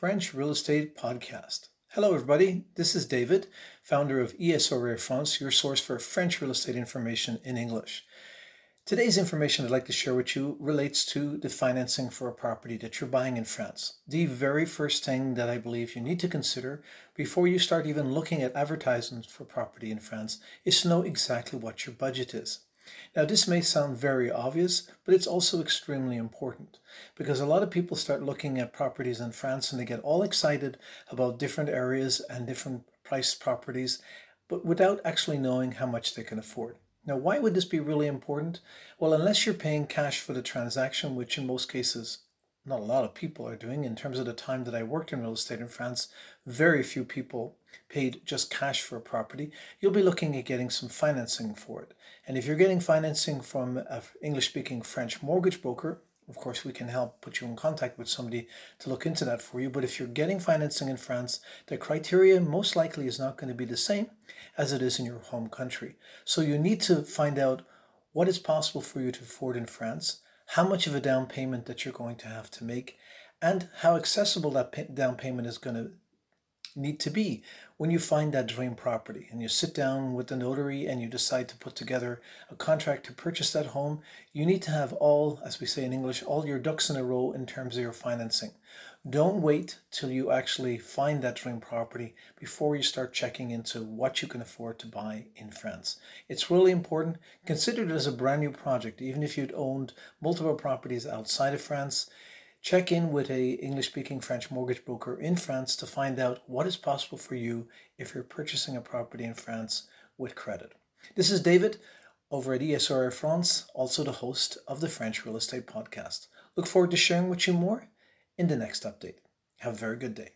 French Real Estate Podcast. Hello, everybody. This is David, founder of ESREA France, your source for French real estate information in English. Today's information I'd like to share with you relates to the financing for a property that you're buying in France. The very first thing that I believe you need to consider before you start even looking at advertisements for property in France is to know exactly what your budget is. Now, this may sound very obvious, but it's also extremely important because a lot of people start looking at properties in France and they get all excited about different areas and different price properties, but without actually knowing how much they can afford. Now, why would this be really important? Well, unless you're paying cash for the transaction, which in most cases not a lot of people are doing. In terms of the time that I worked in real estate in France, very few people paid just cash for a property. You'll be looking at getting some financing for it. And if you're getting financing from an English speaking French mortgage broker, of course, we can help put you in contact with somebody to look into that for you. But if you're getting financing in France, the criteria most likely is not going to be the same as it is in your home country. So you need to find out what is possible for you to afford in France how much of a down payment that you're going to have to make, and how accessible that pay- down payment is going to need to be when you find that dream property and you sit down with the notary and you decide to put together a contract to purchase that home, you need to have all, as we say in English, all your ducks in a row in terms of your financing. Don't wait till you actually find that dream property before you start checking into what you can afford to buy in France. It's really important. Consider it as a brand new project, even if you'd owned multiple properties outside of France. Check in with a English speaking French mortgage broker in France to find out what is possible for you if you're purchasing a property in France with credit. This is David over at ESREA France, also the host of the French Real Estate Podcast. Look forward to sharing with you more in the next update. Have a very good day.